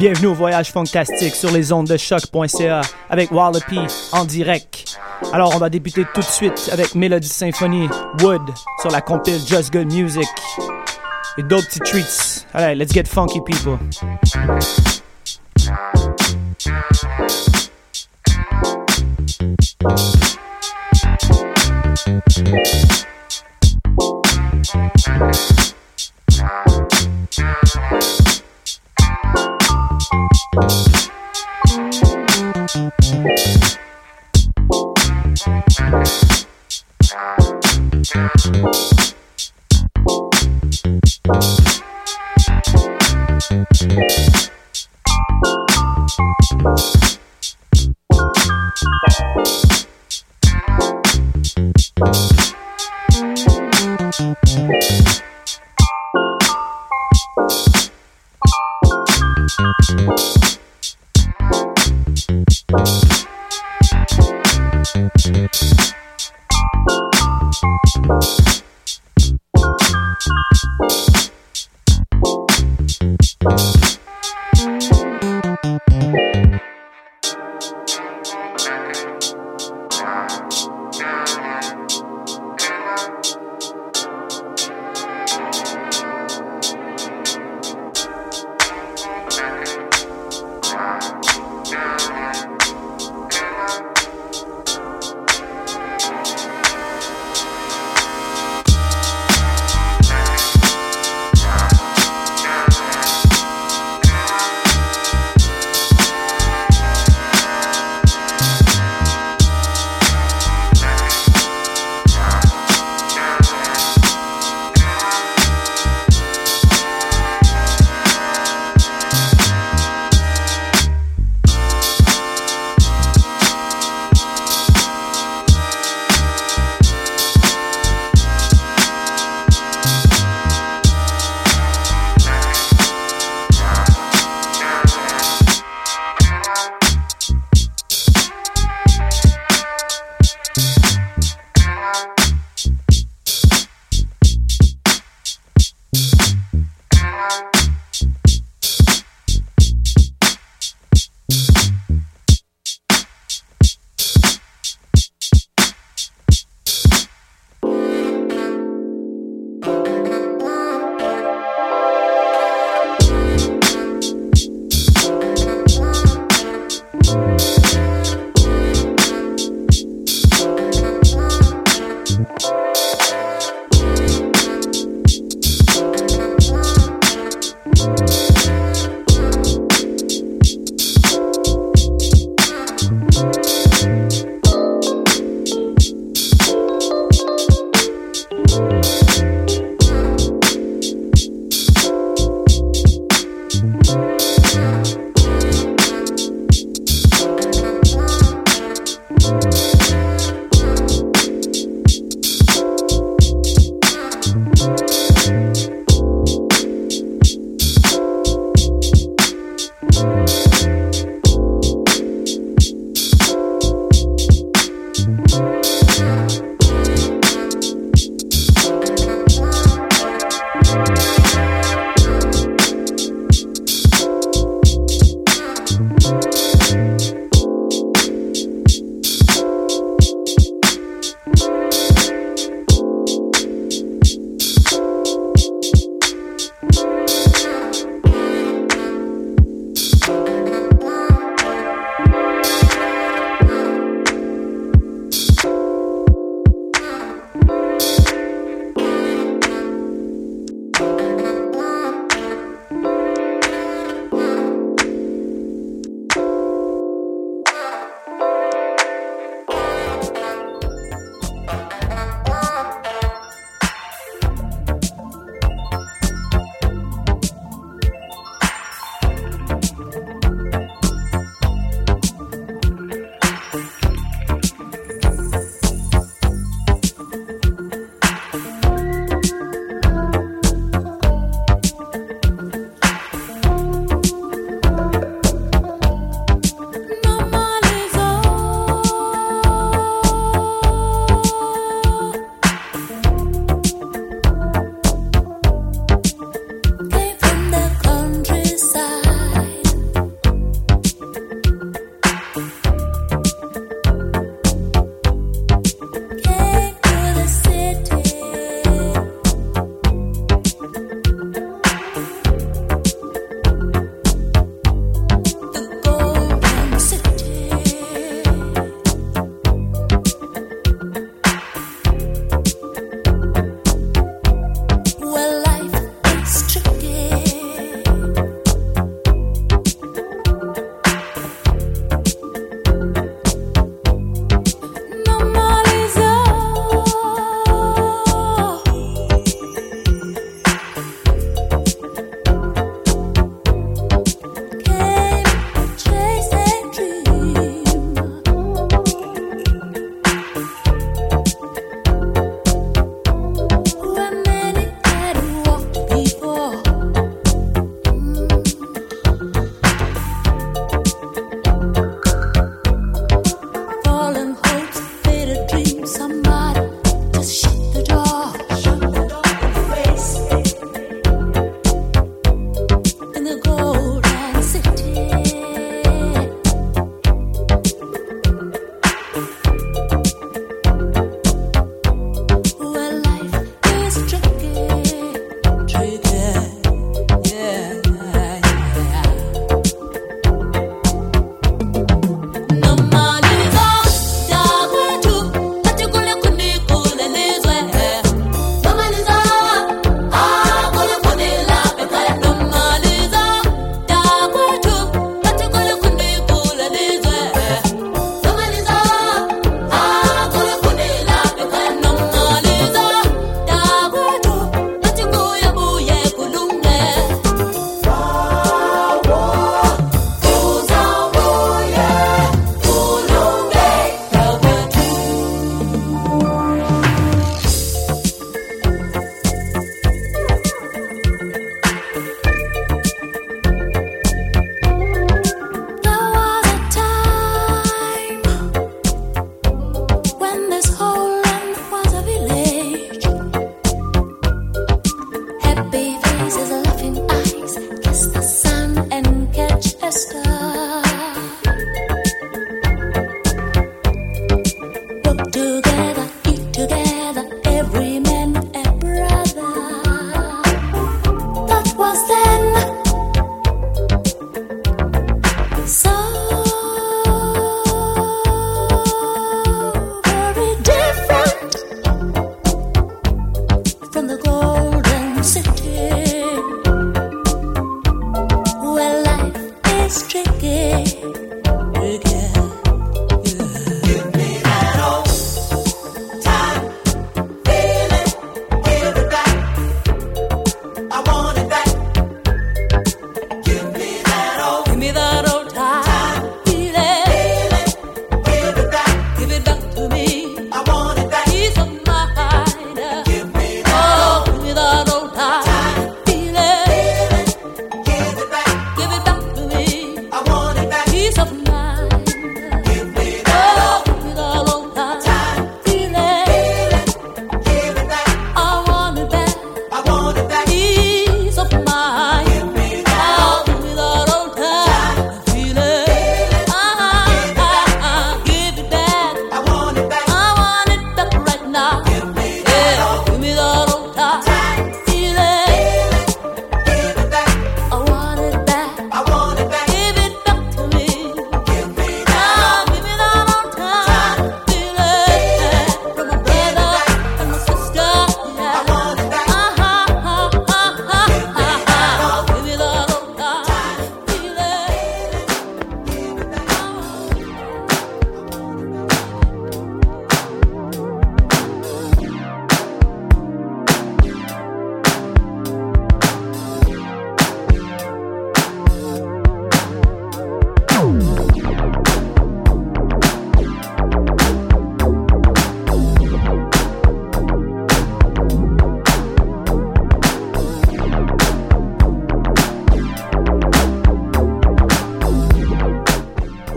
Bienvenue au voyage fantastique sur les ondes de choc.ca avec Wallopy en direct. Alors on va débuter tout de suite avec Melody Symphony Wood sur la compil Just Good Music et d'autres petits treats. Allez, let's get funky people.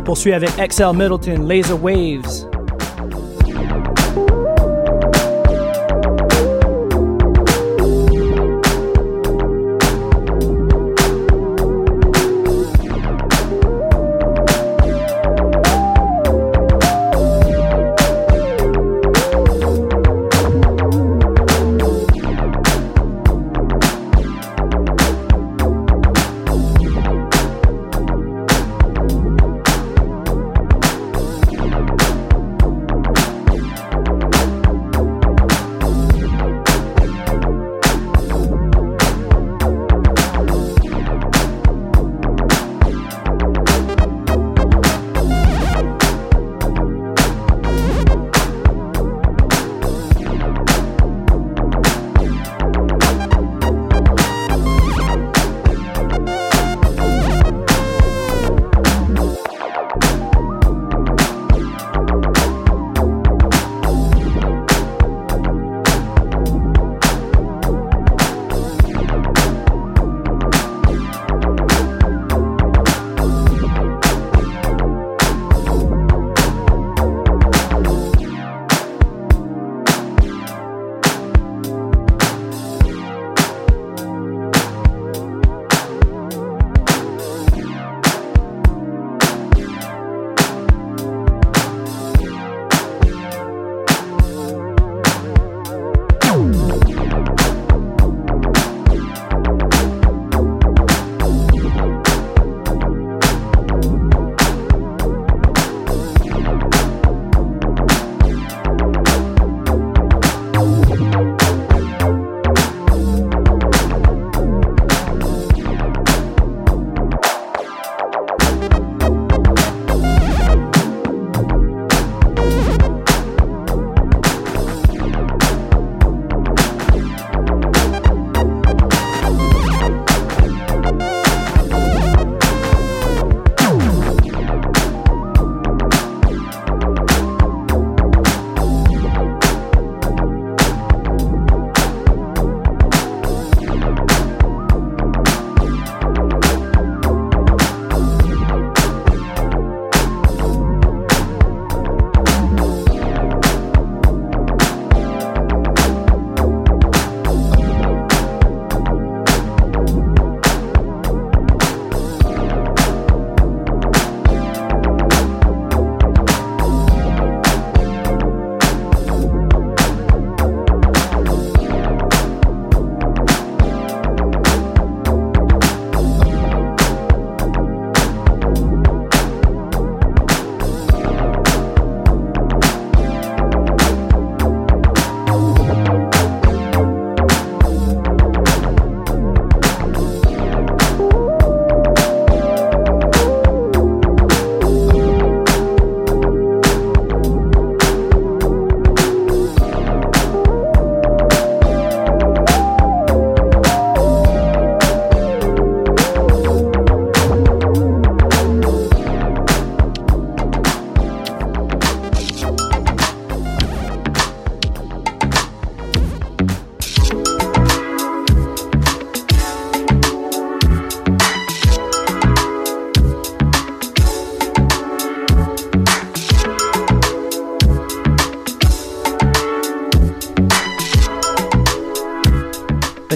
Poursuit avec XL Middleton, Laser Waves.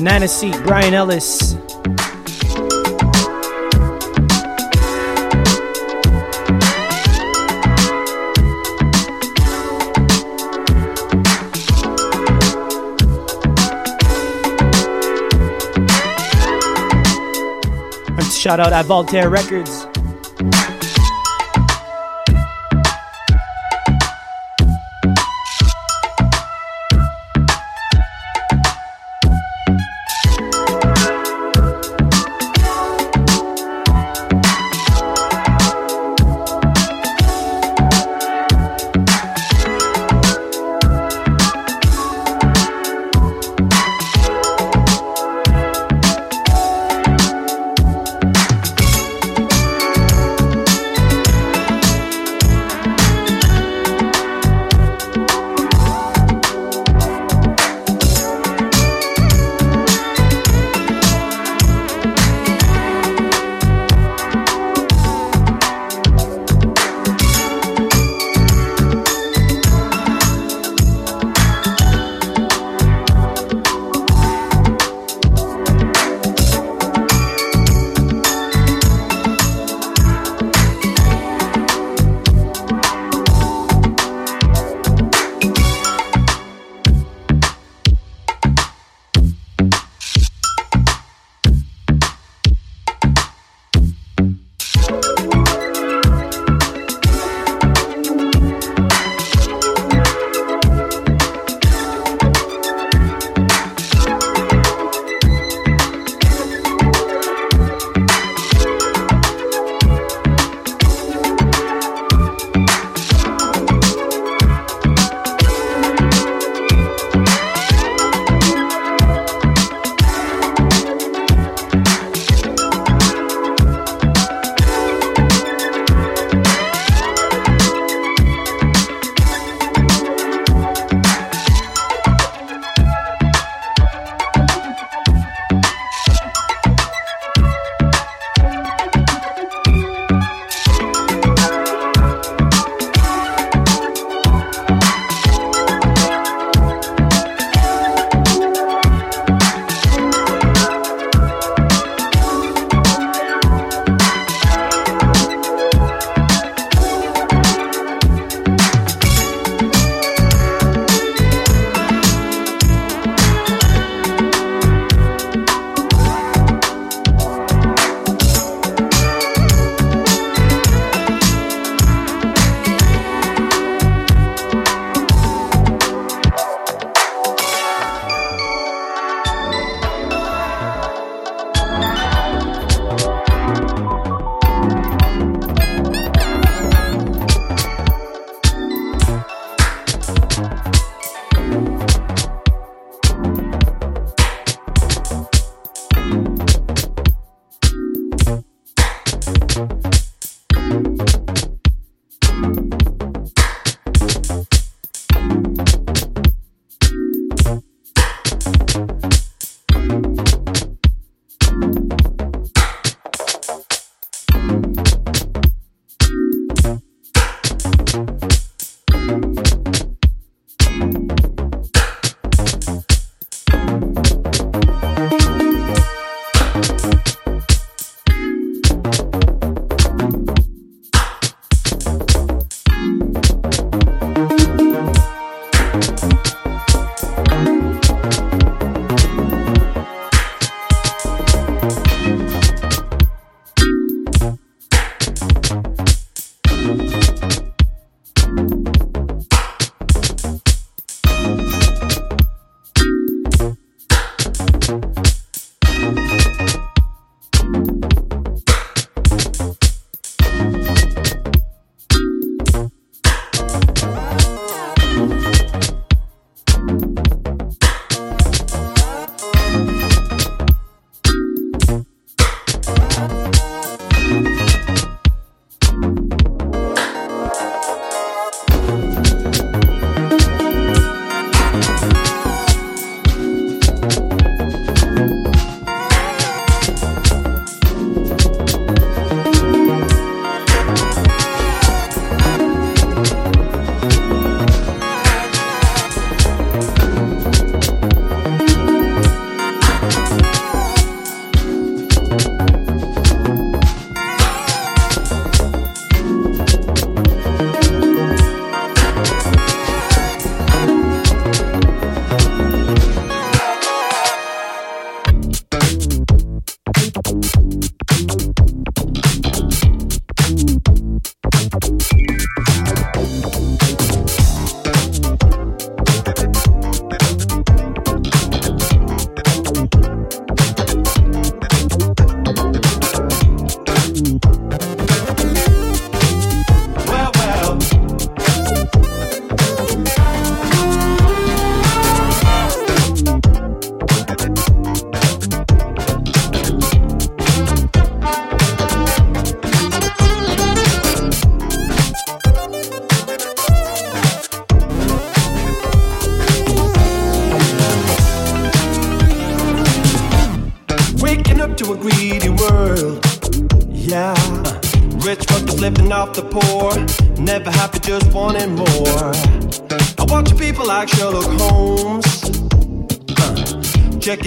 Manassi, Brian Ellis. Shout out at Voltaire Records.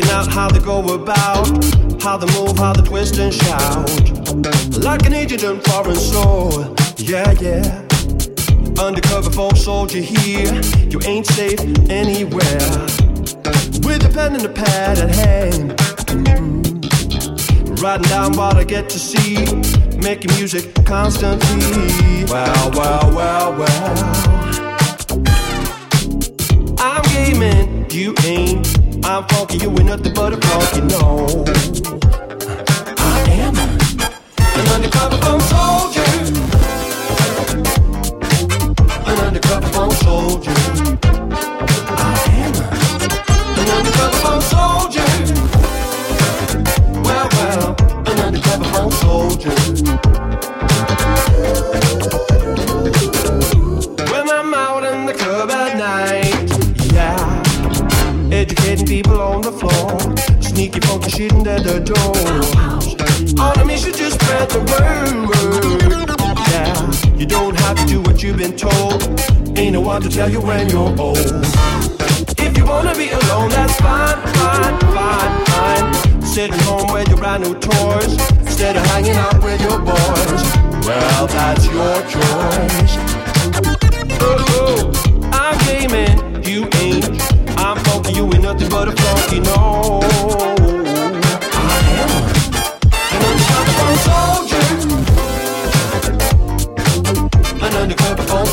Out how they go about, how they move, how they twist and shout. Like an agent in foreign soul. Yeah, yeah. Undercover folk soldier here. You ain't safe anywhere. With a pen and a pad at hand. Mm. Writing down what I get to see. Making music constantly. Well, well, well, well. I'm gaming, you ain't. I'm funky, you ain't nothing but a funky, no. Shit at the doors. On a mission to spread the word. Yeah, you don't have to do what you've been told. Ain't no one to tell you when you're old. If you wanna be alone, that's fine, fine, fine, fine. Sitting home with your brand new toys instead of hanging out with your boys. Well, that's your choice. Oh, I'm gaming, you ain't. I'm funky, you ain't nothing but a funky, no.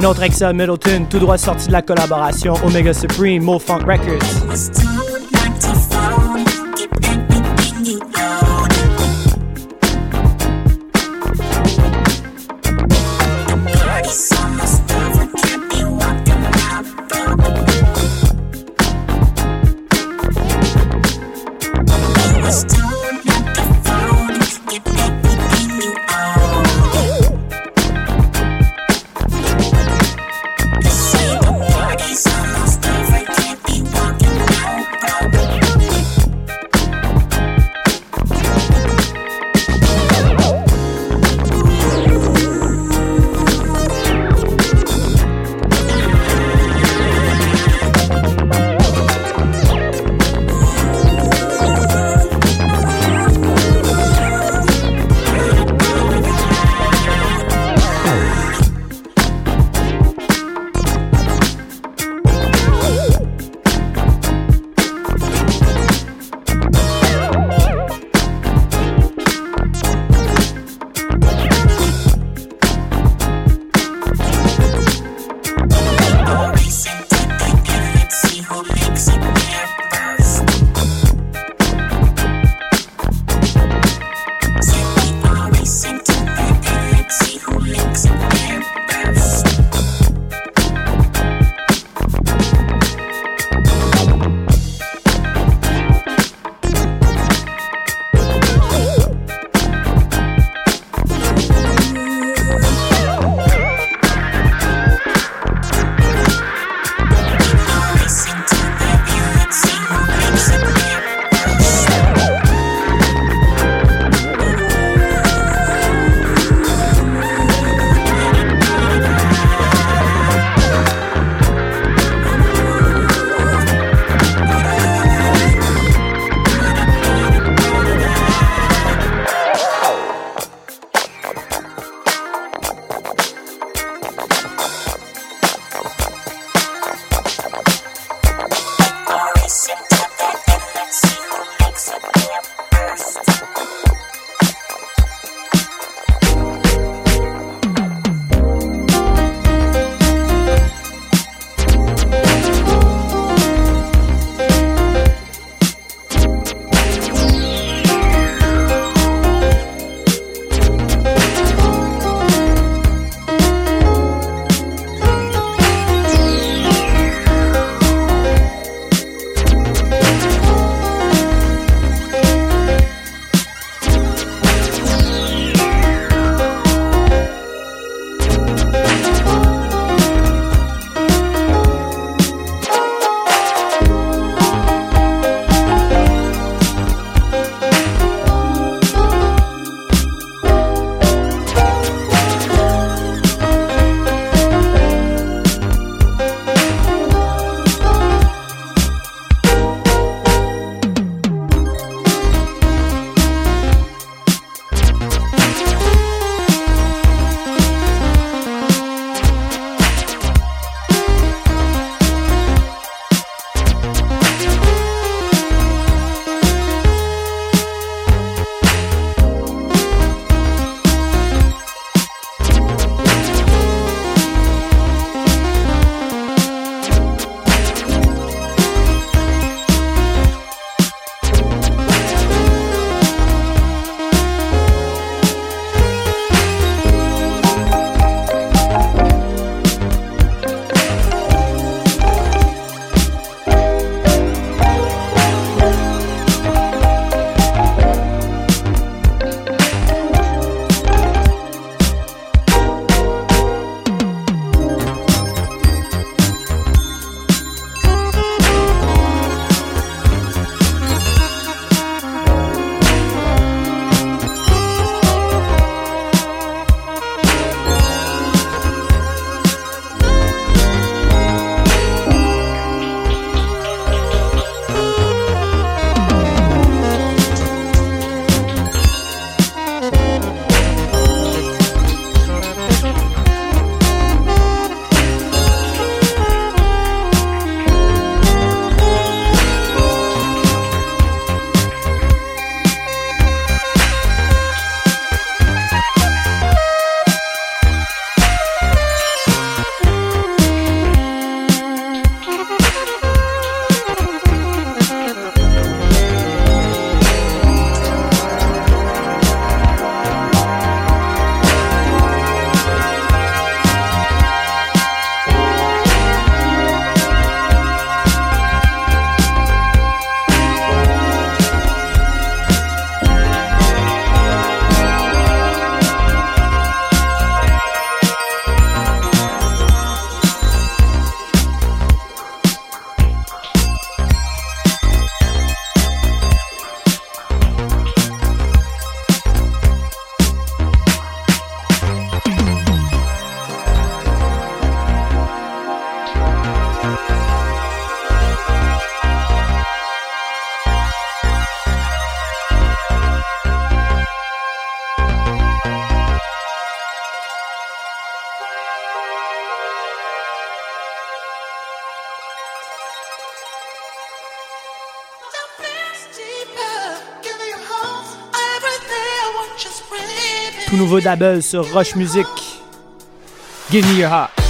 Un autre à Middleton, tout droit sorti de la collaboration Omega Supreme, Mo Funk Records. Nouveau Dabble sur Rush Music. Give me your heart.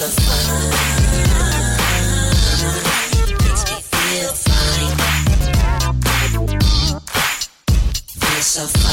So fine. Makes me feel fine. Feels so fine.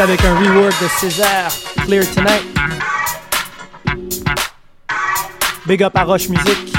Avec un rework de Césaire, Clear Tonight. Big up à Roche Music.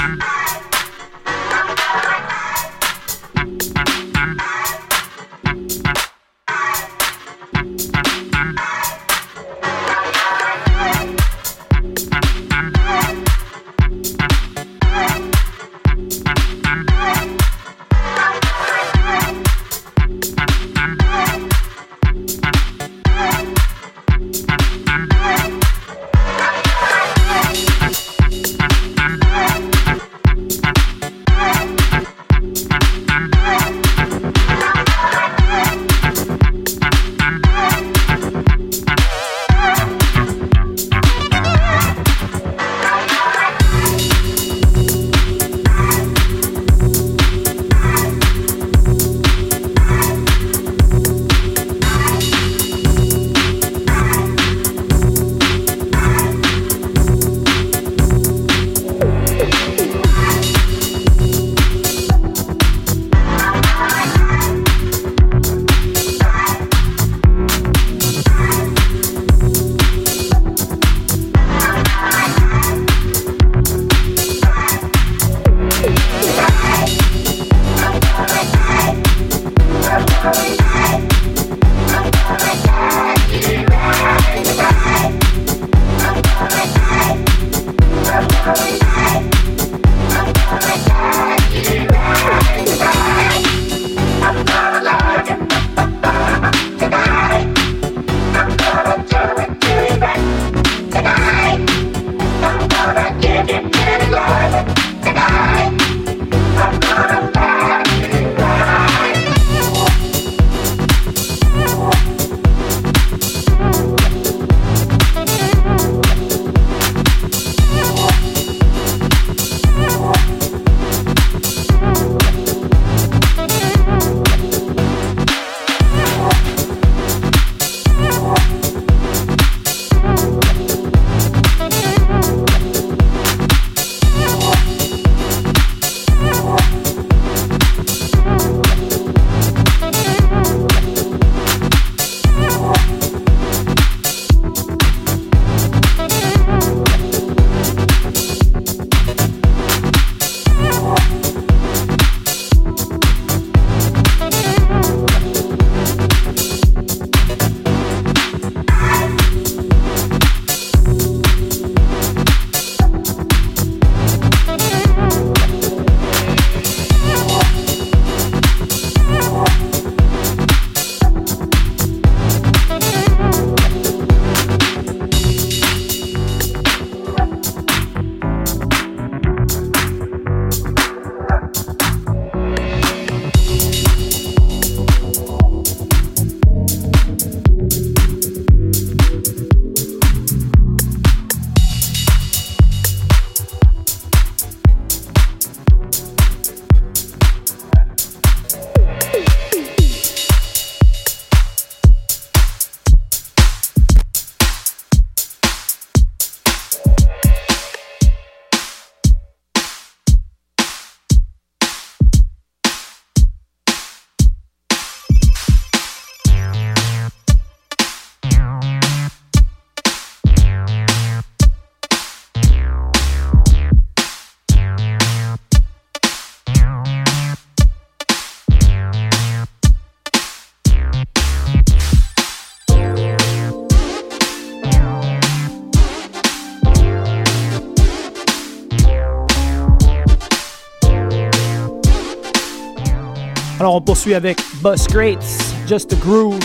Poursuit avec Bus Greats, Just a Groove.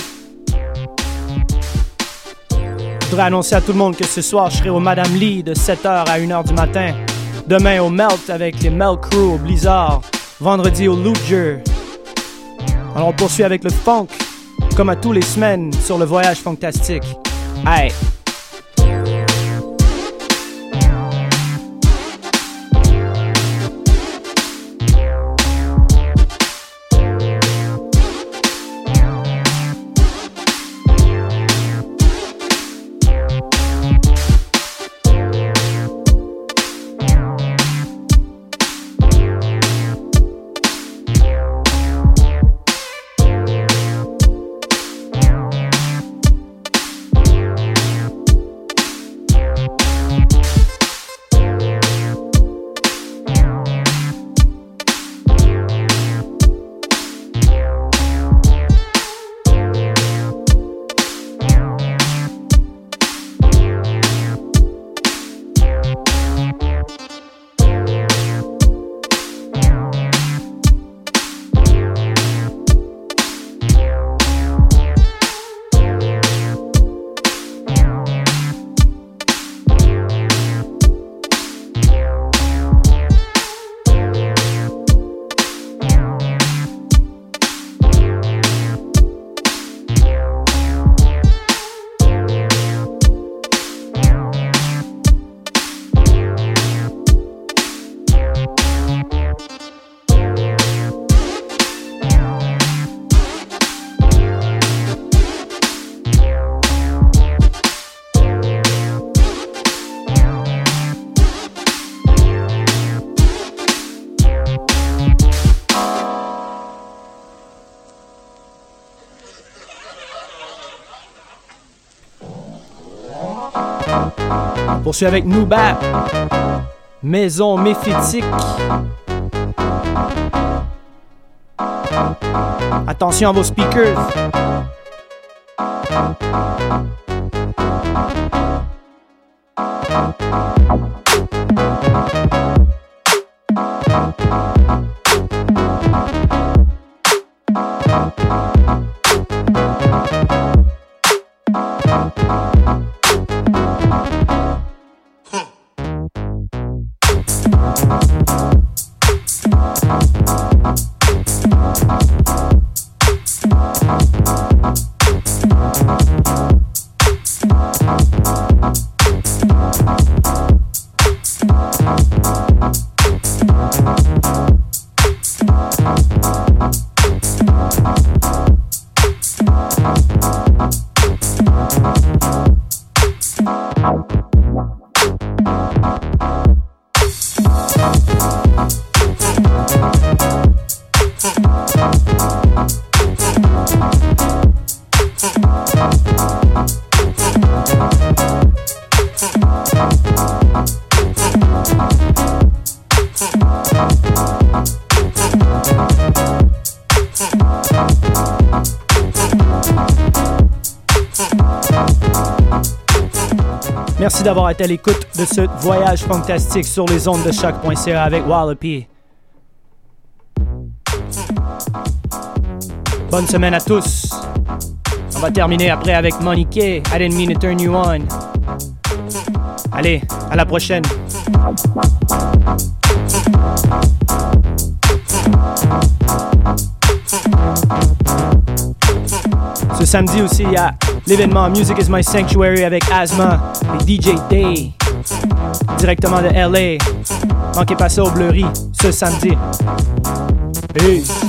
Je voudrais annoncer à tout le monde que ce soir, je serai au Madame Lee de 7h à 1h du matin. Demain au Melt avec les Melt Crew au Blizzard. Vendredi au Luger. Alors on poursuit avec le funk, comme à tous les semaines sur le voyage fantastique. Hey! Poursuit avec Noobap. Maison méphitique. Attention à vos speakers. Merci d'avoir été à l'écoute de ce voyage fantastique sur les ondes de choc.ca avec Wallopy. Bonne semaine à tous. On va terminer après avec Monique. I didn't mean to turn you on. Allez, à la prochaine. Ce samedi aussi, il y a l'événement Music is My Sanctuary avec Asma et DJ Day. Directement de LA. Manquez pas ça au Bleury ce samedi. Peace.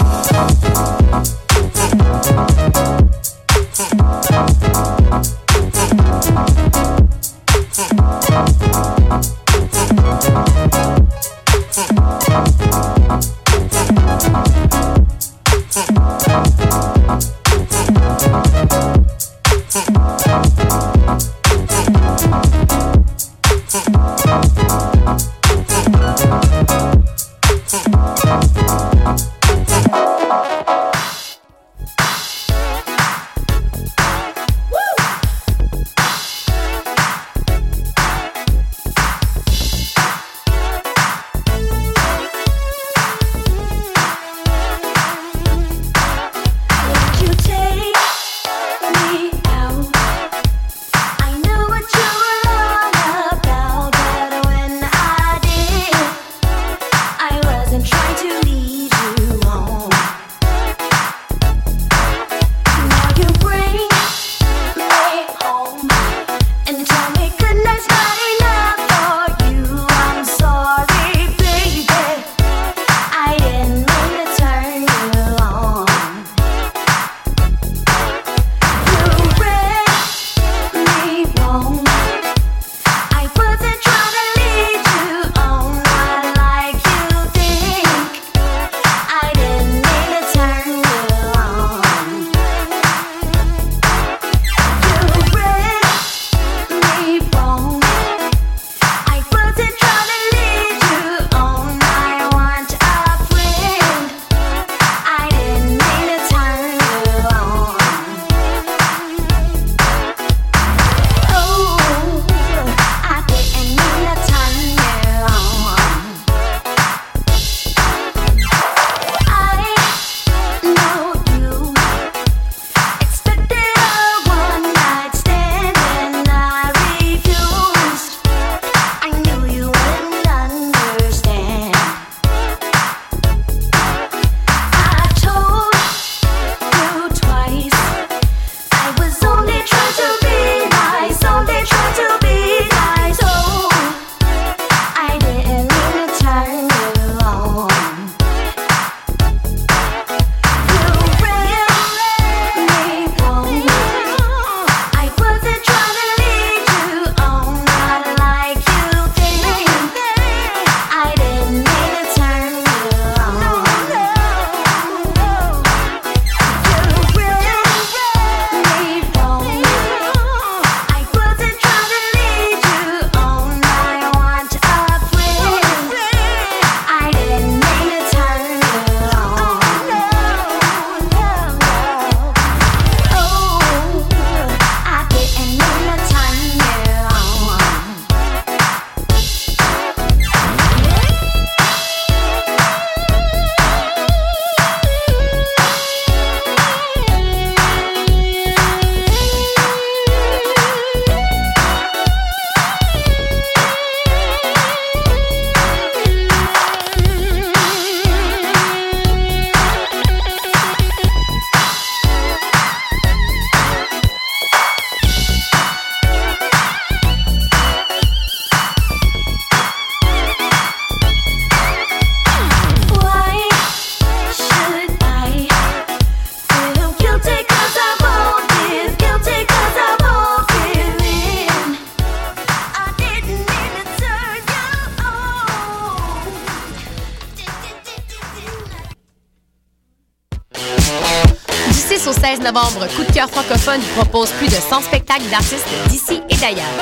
Coup de cœur francophone propose plus de 100 spectacles d'artistes d'ici et d'ailleurs.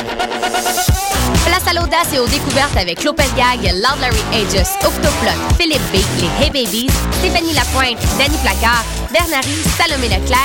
Place à l'audace et aux découvertes avec Lopez Gag, Loud Larry Aegis, Octoplot, Philippe B, les Hey Babies, Stéphanie Lapointe, Danny Placard, Bernary, Salomé Leclerc,